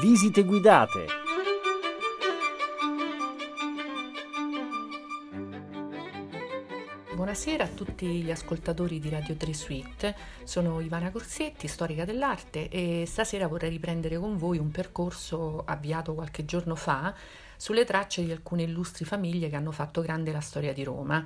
Visite guidate. Buonasera a tutti gli ascoltatori di Radio 3 Suite, sono Ivana Corsetti, storica dell'arte e stasera vorrei riprendere con voi un percorso avviato qualche giorno fa sulle tracce di alcune illustri famiglie che hanno fatto grande la storia di Roma.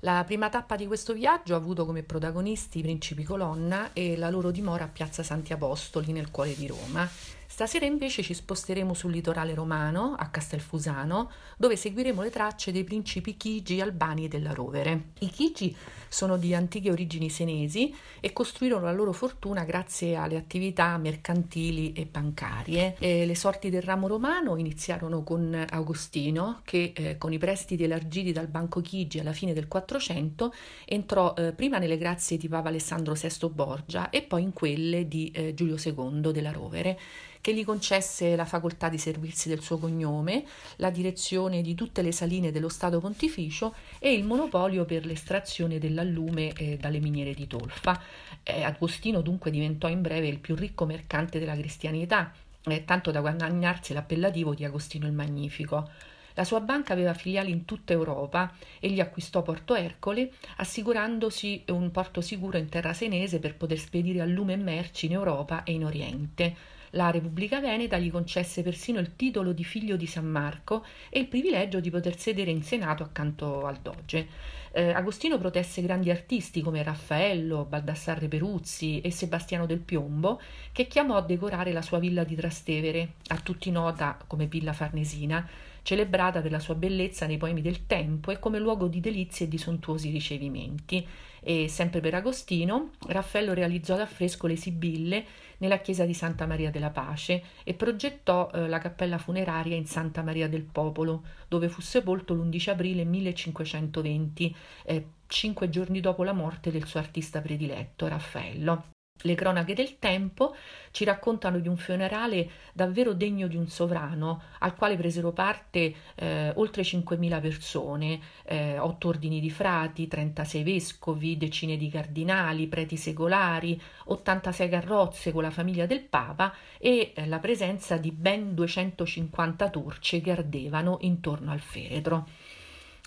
La prima tappa di questo viaggio ha avuto come protagonisti i principi Colonna e la loro dimora a Piazza Santi Apostoli nel cuore di Roma. Stasera invece ci sposteremo sul litorale romano, a Castelfusano, dove seguiremo le tracce dei principi Chigi, Albani e della Rovere. I Chigi sono di antiche origini senesi e costruirono la loro fortuna grazie alle attività mercantili e bancarie. E le sorti del ramo romano iniziarono con Agostino, che eh, con i prestiti elargiti dal Banco Chigi alla fine del 400 entrò eh, prima nelle grazie di Papa Alessandro VI Borgia e poi in quelle di eh, Giulio II della Rovere che gli concesse la facoltà di servirsi del suo cognome, la direzione di tutte le saline dello Stato Pontificio e il monopolio per l'estrazione dell'allume eh, dalle miniere di Tolfa. Eh, Agostino dunque diventò in breve il più ricco mercante della cristianità, eh, tanto da guadagnarsi l'appellativo di Agostino il Magnifico. La sua banca aveva filiali in tutta Europa e gli acquistò Porto Ercole, assicurandosi un porto sicuro in terra senese per poter spedire allume e merci in Europa e in Oriente. La Repubblica Veneta gli concesse persino il titolo di figlio di San Marco e il privilegio di poter sedere in Senato accanto al Doge. Eh, Agostino protesse grandi artisti come Raffaello, Baldassarre Peruzzi e Sebastiano del Piombo, che chiamò a decorare la sua villa di Trastevere, a tutti nota come Villa Farnesina, celebrata per la sua bellezza nei poemi del tempo e come luogo di delizie e di sontuosi ricevimenti. E sempre per Agostino, Raffaello realizzò ad le Sibille nella chiesa di Santa Maria della Pace e progettò eh, la cappella funeraria in Santa Maria del Popolo, dove fu sepolto l'11 aprile 1520, eh, cinque giorni dopo la morte del suo artista prediletto, Raffaello. Le cronache del tempo ci raccontano di un funerale davvero degno di un sovrano, al quale presero parte eh, oltre 5.000 persone, eh, 8 ordini di frati, 36 vescovi, decine di cardinali, preti secolari, 86 carrozze con la famiglia del Papa e eh, la presenza di ben 250 torce che ardevano intorno al feretro.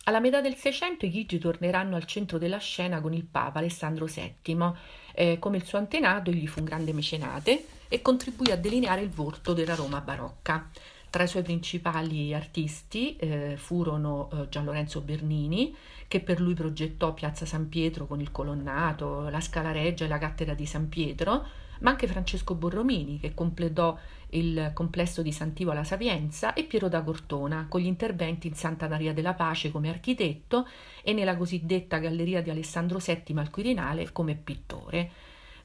Alla metà del Seicento i Chigi torneranno al centro della scena con il Papa Alessandro VII. Eh, come il suo antenato, egli fu un grande mecenate e contribuì a delineare il volto della Roma barocca. Tra i suoi principali artisti eh, furono eh, Gian Lorenzo Bernini, che per lui progettò Piazza San Pietro con il colonnato, la Scala Reggia e la cattedra di San Pietro, ma anche Francesco Borromini, che completò il complesso di Sant'Ivo alla Sapienza, e Piero da Cortona, con gli interventi in Santa Maria della Pace come architetto e nella cosiddetta Galleria di Alessandro VII al Quirinale come pittore.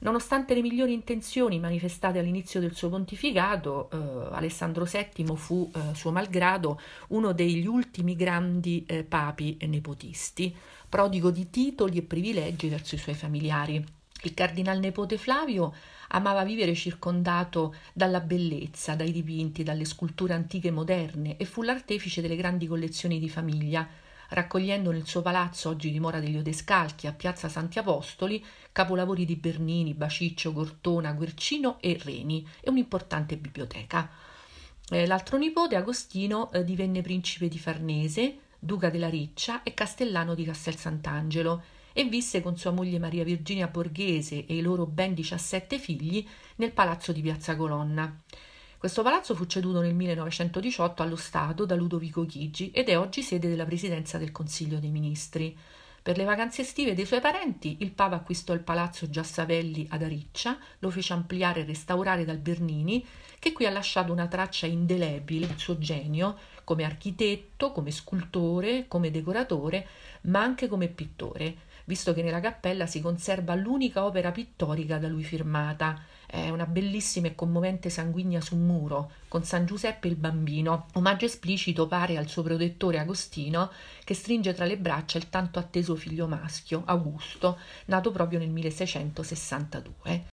Nonostante le migliori intenzioni manifestate all'inizio del suo pontificato, eh, Alessandro VII fu, eh, suo malgrado, uno degli ultimi grandi eh, papi nepotisti, prodigo di titoli e privilegi verso i suoi familiari. Il cardinal nepote Flavio amava vivere circondato dalla bellezza, dai dipinti, dalle sculture antiche e moderne e fu l'artefice delle grandi collezioni di famiglia, raccogliendo nel suo palazzo, oggi dimora degli Odescalchi, a Piazza Santi Apostoli, capolavori di Bernini, Baciccio, Gortona, Guercino e Reni e un'importante biblioteca. Eh, l'altro nipote, Agostino, eh, divenne principe di Farnese, duca della Riccia e castellano di Castel Sant'Angelo e visse con sua moglie Maria Virginia Borghese e i loro ben 17 figli nel palazzo di Piazza Colonna. Questo palazzo fu ceduto nel 1918 allo Stato da Ludovico Chigi ed è oggi sede della presidenza del Consiglio dei Ministri. Per le vacanze estive dei suoi parenti, il Papa acquistò il palazzo Giassavelli ad Ariccia, lo fece ampliare e restaurare dal Bernini, che qui ha lasciato una traccia indelebile del suo genio come architetto, come scultore, come decoratore, ma anche come pittore visto che nella cappella si conserva l'unica opera pittorica da lui firmata. È una bellissima e commovente sanguigna su un muro, con San Giuseppe il bambino, omaggio esplicito pare al suo protettore Agostino, che stringe tra le braccia il tanto atteso figlio maschio, Augusto, nato proprio nel 1662.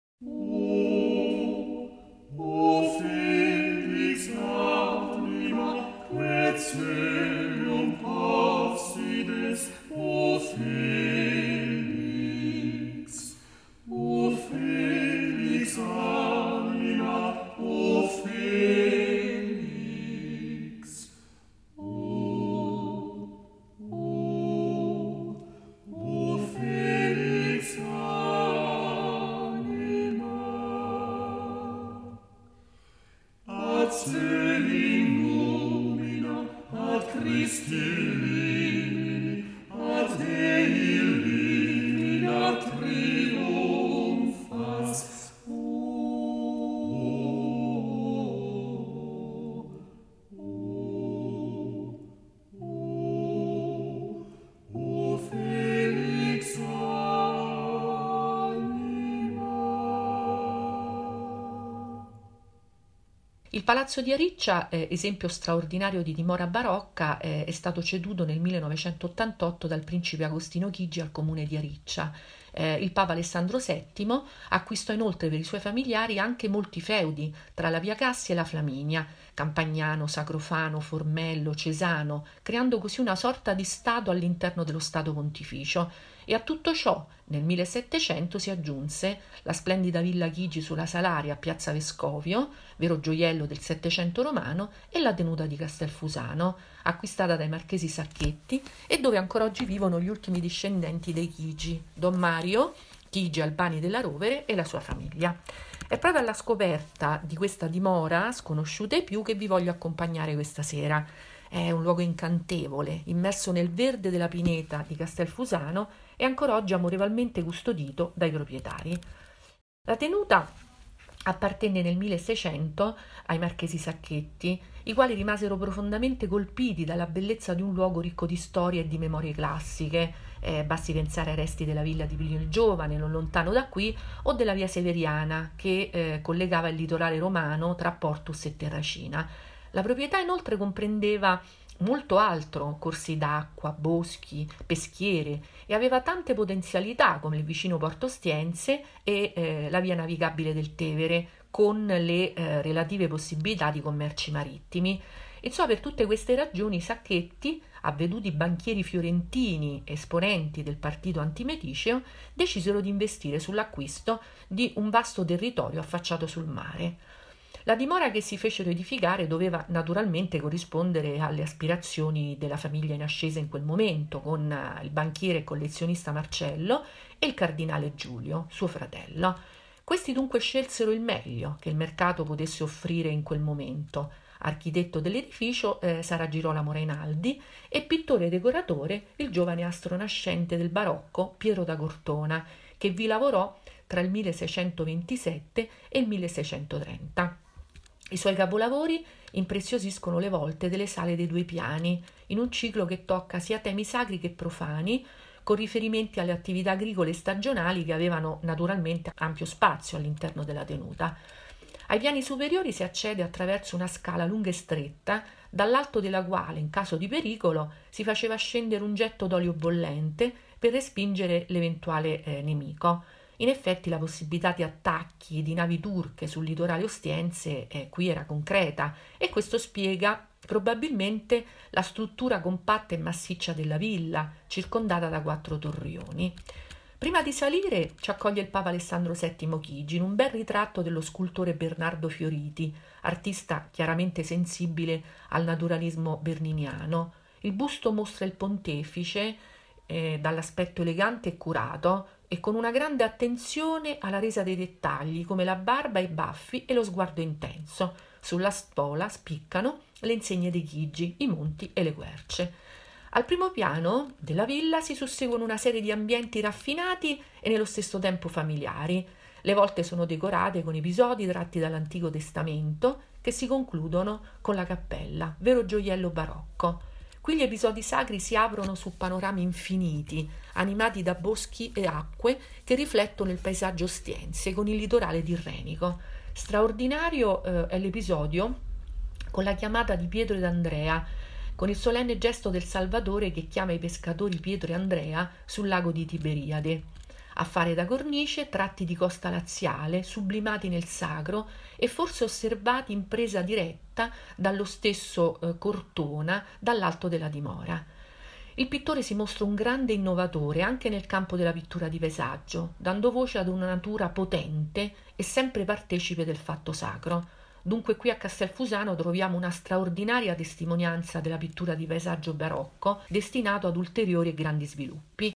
anima, o palazzo di Ariccia, eh, esempio straordinario di dimora barocca, eh, è stato ceduto nel 1988 dal principe Agostino Chigi al comune di Ariccia. Eh, il Papa Alessandro VII acquistò inoltre per i suoi familiari anche molti feudi tra la Via Cassia e la Flaminia, Campagnano, Sacrofano, Formello, Cesano, creando così una sorta di Stato all'interno dello Stato Pontificio e a tutto ciò nel 1700 si aggiunse la splendida villa Chigi sulla Salaria a Piazza Vescovio, vero gioiello del Settecento romano, e la tenuta di Castelfusano, acquistata dai marchesi Sacchetti e dove ancora oggi vivono gli ultimi discendenti dei Chigi, Don Mario, Chigi Albani della Rovere e la sua famiglia. È proprio alla scoperta di questa dimora, sconosciuta ai più, che vi voglio accompagnare questa sera. È un luogo incantevole, immerso nel verde della pineta di Castelfusano e ancora oggi amorevolmente custodito dai proprietari. La tenuta appartenne nel 1600 ai marchesi Sacchetti, i quali rimasero profondamente colpiti dalla bellezza di un luogo ricco di storie e di memorie classiche. Eh, basti pensare ai resti della villa di Plinio il Giovane, non lontano da qui, o della via Severiana, che eh, collegava il litorale romano tra Portus e Terracina. La proprietà inoltre comprendeva molto altro, corsi d'acqua, boschi, peschiere e aveva tante potenzialità come il vicino Porto Ostiense e eh, la via navigabile del Tevere con le eh, relative possibilità di commerci marittimi. Insomma, per tutte queste ragioni Sacchetti, avveduti banchieri fiorentini, esponenti del partito antimeticeo, decisero di investire sull'acquisto di un vasto territorio affacciato sul mare. La dimora che si fecero edificare doveva naturalmente corrispondere alle aspirazioni della famiglia in ascesa in quel momento, con eh, il banchiere e collezionista Marcello e il cardinale Giulio, suo fratello. Questi dunque scelsero il meglio che il mercato potesse offrire in quel momento. Architetto dell'edificio eh, sarà Girolamo Reinaldi e pittore e decoratore il giovane astro nascente del barocco Piero da Cortona, che vi lavorò tra il 1627 e il 1630. I suoi capolavori impreziosiscono le volte delle sale dei due piani, in un ciclo che tocca sia temi sacri che profani, con riferimenti alle attività agricole stagionali che avevano naturalmente ampio spazio all'interno della tenuta. Ai piani superiori si accede attraverso una scala lunga e stretta, dall'alto della quale, in caso di pericolo, si faceva scendere un getto d'olio bollente per respingere l'eventuale eh, nemico. In effetti la possibilità di attacchi di navi turche sul litorale ostiense eh, qui era concreta e questo spiega probabilmente la struttura compatta e massiccia della villa, circondata da quattro torrioni. Prima di salire ci accoglie il Papa Alessandro VII Chigi in un bel ritratto dello scultore Bernardo Fioriti, artista chiaramente sensibile al naturalismo berniniano. Il busto mostra il pontefice eh, dall'aspetto elegante e curato, e con una grande attenzione alla resa dei dettagli, come la barba i baffi e lo sguardo intenso. Sulla stola spiccano le insegne dei chigi, i monti e le querce. Al primo piano della villa si susseguono una serie di ambienti raffinati e nello stesso tempo familiari. Le volte sono decorate con episodi tratti dall'Antico Testamento che si concludono con la cappella, vero gioiello barocco. Qui gli episodi sacri si aprono su panorami infiniti, animati da boschi e acque che riflettono il paesaggio ostiense con il litorale tirrenico. Straordinario eh, è l'episodio con la chiamata di Pietro ed Andrea, con il solenne gesto del Salvatore che chiama i pescatori Pietro e Andrea sul lago di Tiberiade a fare da cornice tratti di costa laziale, sublimati nel sacro e forse osservati in presa diretta dallo stesso eh, Cortona dall'alto della dimora. Il pittore si mostra un grande innovatore anche nel campo della pittura di paesaggio, dando voce ad una natura potente e sempre partecipe del fatto sacro. Dunque qui a Castelfusano troviamo una straordinaria testimonianza della pittura di paesaggio barocco destinato ad ulteriori e grandi sviluppi.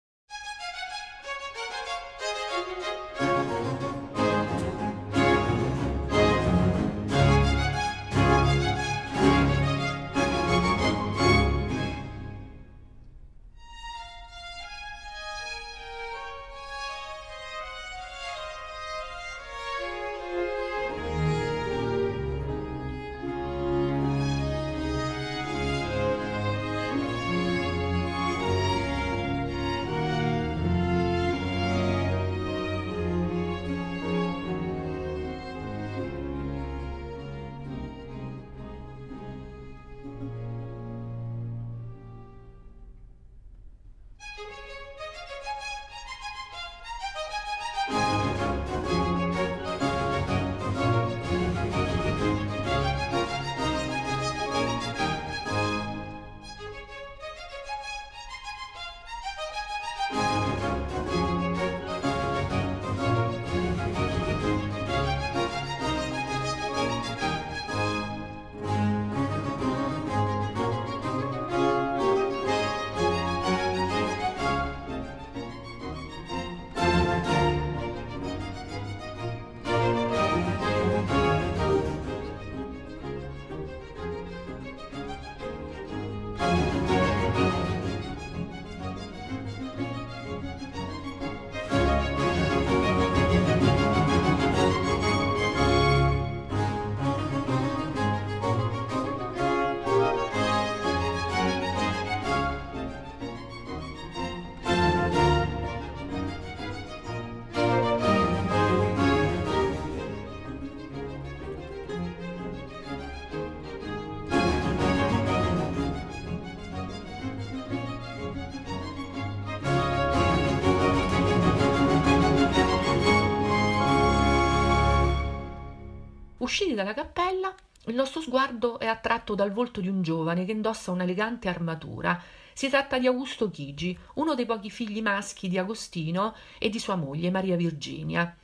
Usciti dalla cappella, il nostro sguardo è attratto dal volto di un giovane che indossa un'elegante armatura. Si tratta di Augusto Chigi, uno dei pochi figli maschi di Agostino e di sua moglie Maria Virginia.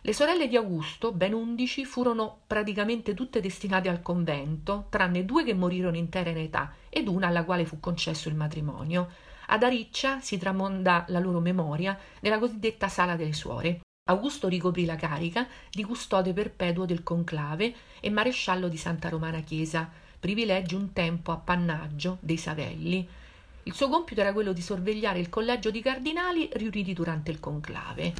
Le sorelle di Augusto, ben undici, furono praticamente tutte destinate al convento, tranne due che morirono in tenera età ed una alla quale fu concesso il matrimonio. Ad Ariccia si tramonda la loro memoria nella cosiddetta Sala delle Suore. Augusto ricoprì la carica di custode perpetuo del conclave e maresciallo di Santa Romana Chiesa, privilegi un tempo appannaggio dei Savelli. Il suo compito era quello di sorvegliare il collegio di cardinali riuniti durante il conclave.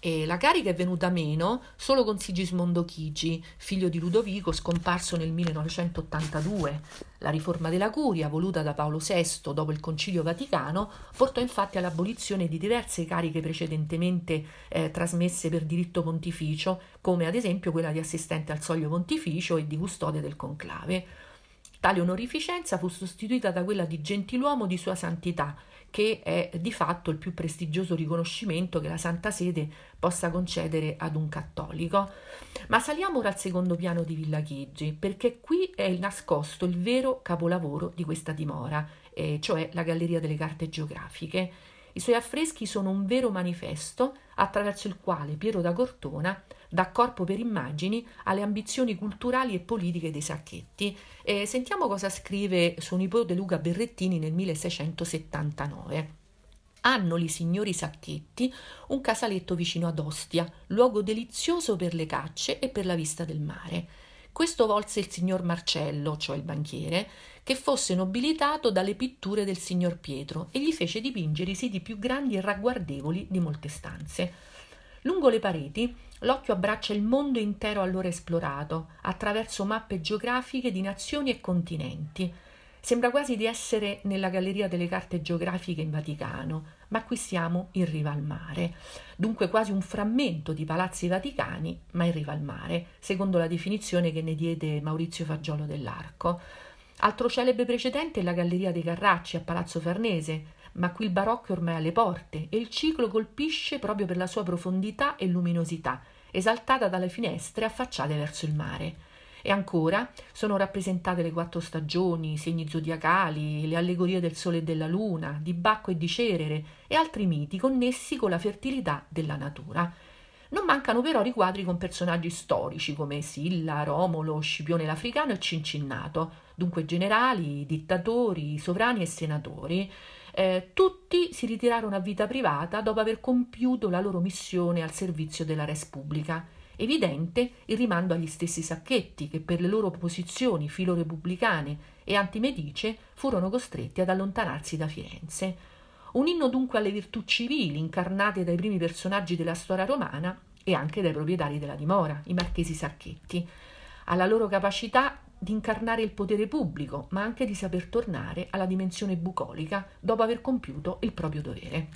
E la carica è venuta meno solo con Sigismondo Chigi, figlio di Ludovico, scomparso nel 1982. La riforma della curia, voluta da Paolo VI dopo il Concilio Vaticano, portò infatti all'abolizione di diverse cariche precedentemente eh, trasmesse per diritto pontificio, come ad esempio quella di assistente al soglio pontificio e di custode del conclave. Tale onorificenza fu sostituita da quella di gentiluomo di Sua Santità, che è di fatto il più prestigioso riconoscimento che la Santa Sede possa concedere ad un cattolico. Ma saliamo ora al secondo piano di Villa Chigi, perché qui è nascosto il vero capolavoro di questa dimora, eh, cioè la Galleria delle Carte Geografiche. I suoi affreschi sono un vero manifesto attraverso il quale Piero da Cortona dà corpo per immagini alle ambizioni culturali e politiche dei Sacchetti. E sentiamo cosa scrive suo nipote Luca Berrettini nel 1679. Hanno i signori Sacchetti un casaletto vicino ad Ostia, luogo delizioso per le cacce e per la vista del mare. Questo volse il signor Marcello, cioè il banchiere, che fosse nobilitato dalle pitture del signor Pietro e gli fece dipingere i siti più grandi e ragguardevoli di molte stanze. Lungo le pareti l'occhio abbraccia il mondo intero allora esplorato, attraverso mappe geografiche di nazioni e continenti. Sembra quasi di essere nella galleria delle carte geografiche in Vaticano, ma qui siamo in riva al mare. Dunque quasi un frammento di palazzi vaticani, ma in riva al mare, secondo la definizione che ne diede Maurizio Fagiolo dell'Arco. Altro celebre precedente è la Galleria dei Carracci a Palazzo Farnese, ma qui il barocco è ormai alle porte e il ciclo colpisce proprio per la sua profondità e luminosità, esaltata dalle finestre affacciate verso il mare. E ancora sono rappresentate le quattro stagioni, i segni zodiacali, le allegorie del sole e della luna, di Bacco e di Cerere e altri miti connessi con la fertilità della natura. Non mancano però riquadri con personaggi storici come Silla, Romolo, Scipione l'Africano e Cincinnato, dunque generali, dittatori, sovrani e senatori. Eh, tutti si ritirarono a vita privata dopo aver compiuto la loro missione al servizio della res pubblica. Evidente il rimando agli stessi Sacchetti che per le loro posizioni filorepubblicane e antimedice furono costretti ad allontanarsi da Firenze. Un inno dunque alle virtù civili incarnate dai primi personaggi della storia romana e anche dai proprietari della dimora, i marchesi Sacchetti, alla loro capacità di incarnare il potere pubblico, ma anche di saper tornare alla dimensione bucolica dopo aver compiuto il proprio dovere.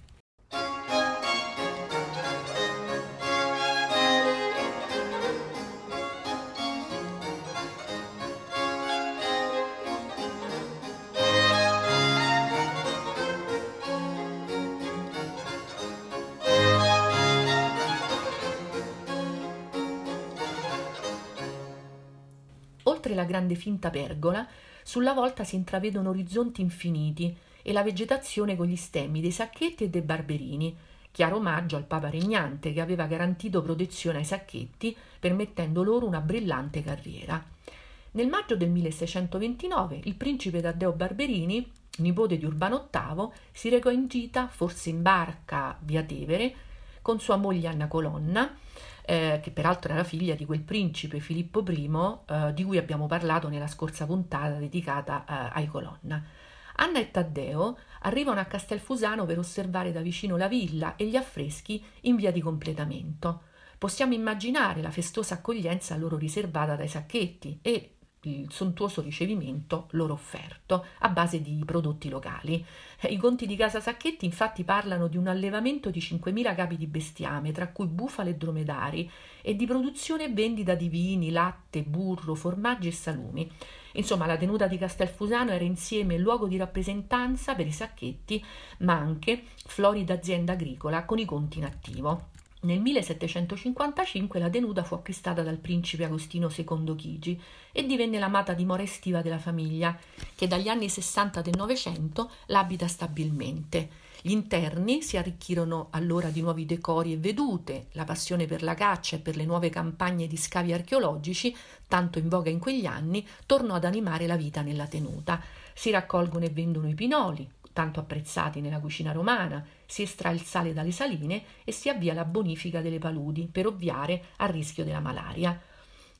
Grande finta pergola, sulla volta si intravedono orizzonti infiniti e la vegetazione con gli stemmi dei sacchetti e dei barberini, chiaro omaggio al Papa regnante che aveva garantito protezione ai sacchetti permettendo loro una brillante carriera. Nel maggio del 1629 il principe Taddeo Barberini, nipote di Urbano VIII, si recò in gita, forse in barca via Tevere, con sua moglie Anna Colonna, eh, che peraltro era figlia di quel principe Filippo I eh, di cui abbiamo parlato nella scorsa puntata dedicata eh, ai Colonna. Anna e Taddeo arrivano a Castelfusano per osservare da vicino la villa e gli affreschi in via di completamento. Possiamo immaginare la festosa accoglienza loro riservata dai sacchetti e il sontuoso ricevimento loro offerto a base di prodotti locali. I conti di Casa Sacchetti infatti parlano di un allevamento di 5.000 capi di bestiame, tra cui bufale e dromedari, e di produzione e vendita di vini, latte, burro, formaggi e salumi. Insomma, la tenuta di Castelfusano era insieme luogo di rappresentanza per i sacchetti, ma anche florida azienda agricola con i conti in attivo. Nel 1755 la tenuta fu acquistata dal principe Agostino II Chigi e divenne l'amata dimora estiva della famiglia, che dagli anni 60 del Novecento l'abita stabilmente. Gli interni si arricchirono allora di nuovi decori e vedute, la passione per la caccia e per le nuove campagne di scavi archeologici, tanto in voga in quegli anni, tornò ad animare la vita nella tenuta. Si raccolgono e vendono i pinoli, tanto apprezzati nella cucina romana, si estrae il sale dalle saline e si avvia la bonifica delle paludi per ovviare al rischio della malaria.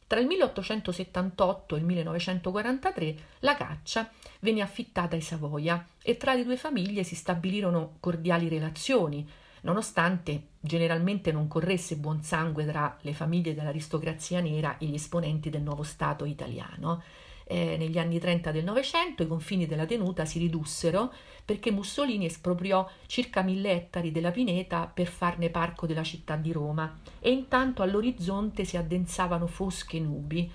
Tra il 1878 e il 1943 la caccia venne affittata ai Savoia e tra le due famiglie si stabilirono cordiali relazioni, nonostante generalmente non corresse buon sangue tra le famiglie dell'aristocrazia nera e gli esponenti del nuovo Stato italiano eh, negli anni 30 del Novecento i confini della tenuta si ridussero perché Mussolini espropriò circa mille ettari della pineta per farne parco della città di Roma e intanto all'orizzonte si addensavano fosche nubi.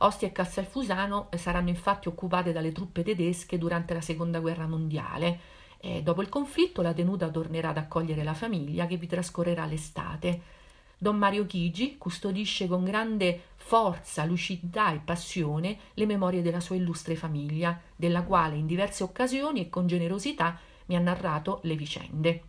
Ostia e Castelfusano saranno infatti occupate dalle truppe tedesche durante la seconda guerra mondiale. E dopo il conflitto la tenuta tornerà ad accogliere la famiglia che vi trascorrerà l'estate. Don Mario Chigi custodisce con grande forza, lucidità e passione le memorie della sua illustre famiglia, della quale in diverse occasioni e con generosità mi ha narrato le vicende.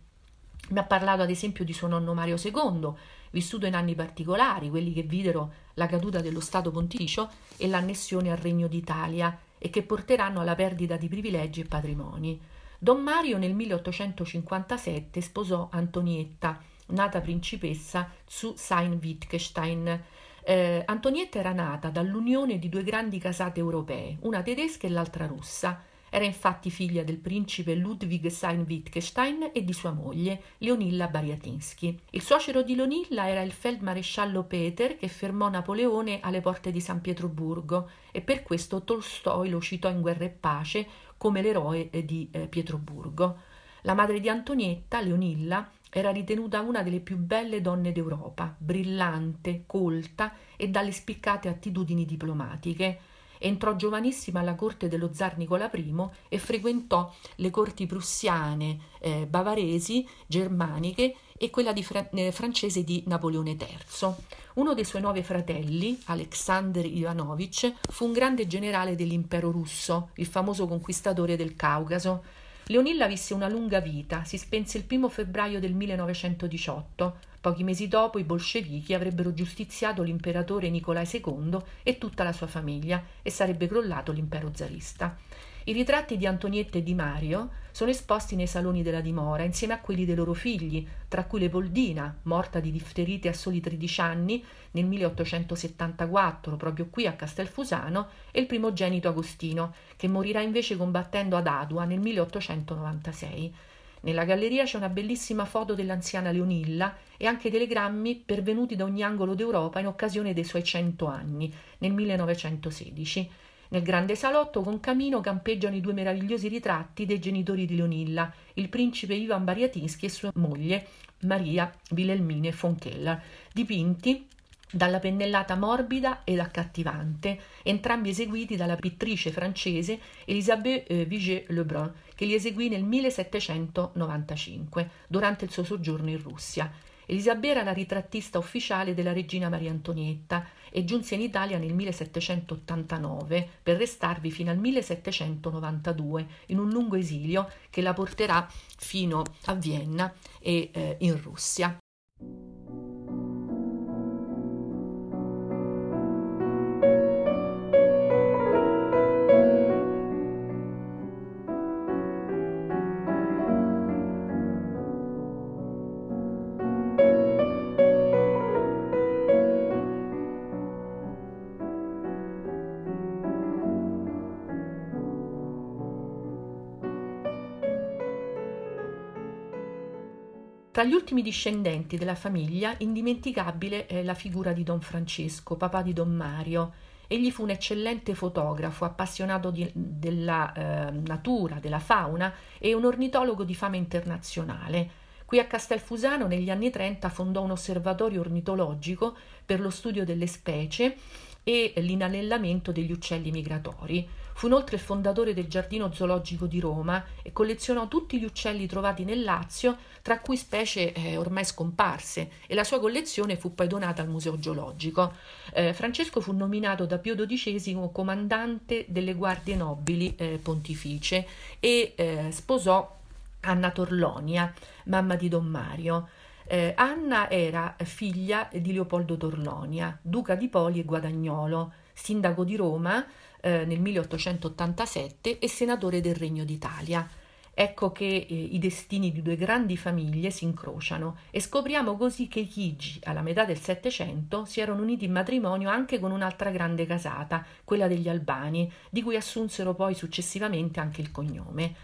Mi ha parlato ad esempio di suo nonno Mario II, vissuto in anni particolari, quelli che videro la caduta dello Stato pontificio e l'annessione al Regno d'Italia e che porteranno alla perdita di privilegi e patrimoni. Don Mario nel 1857 sposò Antonietta, nata principessa su Sayn-Wittgenstein. Eh, Antonietta era nata dall'unione di due grandi casate europee, una tedesca e l'altra russa. Era infatti figlia del principe Ludwig Sayn-Wittgenstein e di sua moglie, Leonilla Bariatinsky. Il suocero di Leonilla era il feldmaresciallo Peter che fermò Napoleone alle porte di San Pietroburgo e per questo Tolstoi lo citò in Guerra e Pace come l'eroe di eh, Pietroburgo. La madre di Antonietta, Leonilla, era ritenuta una delle più belle donne d'Europa, brillante, colta e dalle spiccate attitudini diplomatiche. Entrò giovanissima alla corte dello zar Nicola I e frequentò le corti prussiane, eh, bavaresi, germaniche e quella di Fra- eh, francese di Napoleone III. Uno dei suoi nove fratelli, Alexander Ivanovich, fu un grande generale dell'impero russo, il famoso conquistatore del Caucaso. Leonilla visse una lunga vita, si spense il primo febbraio del 1918. Pochi mesi dopo i bolscevichi avrebbero giustiziato l'imperatore Nicolai II e tutta la sua famiglia e sarebbe crollato l'impero zarista. I ritratti di Antonietta e di Mario sono esposti nei saloni della dimora insieme a quelli dei loro figli, tra cui Leopoldina, morta di difterite a soli 13 anni nel 1874, proprio qui a Castelfusano, e il primogenito Agostino, che morirà invece combattendo ad Adua nel 1896. Nella galleria c'è una bellissima foto dell'anziana Leonilla e anche telegrammi pervenuti da ogni angolo d'Europa in occasione dei suoi cento anni, nel 1916. Nel grande salotto con camino campeggiano i due meravigliosi ritratti dei genitori di Leonilla, il principe Ivan Bariatinsky e sua moglie Maria Wilhelmine von Keller, dipinti dalla pennellata morbida ed accattivante, entrambi eseguiti dalla pittrice francese Elisabeth eh, Vigée-Lebrun, che li eseguì nel 1795, durante il suo soggiorno in Russia. Elisabetta era la ritrattista ufficiale della regina Maria Antonietta e giunse in Italia nel 1789 per restarvi fino al 1792 in un lungo esilio che la porterà fino a Vienna e eh, in Russia. Tra gli ultimi discendenti della famiglia, indimenticabile è la figura di Don Francesco, papà di Don Mario. Egli fu un eccellente fotografo, appassionato di, della eh, natura, della fauna e un ornitologo di fama internazionale. Qui a Castelfusano negli anni 30 fondò un osservatorio ornitologico per lo studio delle specie e l'inanellamento degli uccelli migratori. Fu inoltre il fondatore del Giardino Zoologico di Roma e collezionò tutti gli uccelli trovati nel Lazio, tra cui specie eh, ormai scomparse, e la sua collezione fu poi donata al Museo Geologico. Eh, Francesco fu nominato da Pio XII comandante delle guardie nobili eh, pontificie e eh, sposò Anna Torlonia, mamma di Don Mario. Eh, Anna era figlia di Leopoldo Torlonia, duca di Poli e Guadagnolo, sindaco di Roma eh, nel 1887 e senatore del Regno d'Italia. Ecco che eh, i destini di due grandi famiglie si incrociano e scopriamo così che i Chigi, alla metà del Settecento, si erano uniti in matrimonio anche con un'altra grande casata, quella degli Albani, di cui assunsero poi successivamente anche il cognome.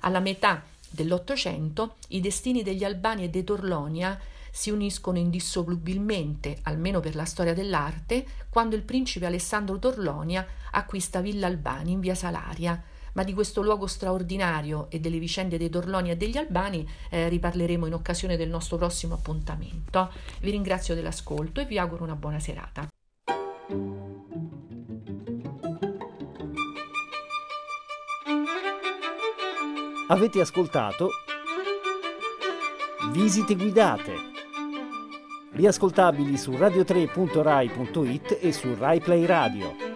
Alla metà dell'Ottocento i destini degli Albani e dei Torlonia si uniscono indissolubilmente, almeno per la storia dell'arte, quando il principe Alessandro Torlonia acquista Villa Albani in via Salaria. Ma di questo luogo straordinario e delle vicende dei Torlonia e degli Albani eh, riparleremo in occasione del nostro prossimo appuntamento. Vi ringrazio dell'ascolto e vi auguro una buona serata. Avete ascoltato Visite guidate, riascoltabili su radio3.rai.it e su RaiPlay Radio.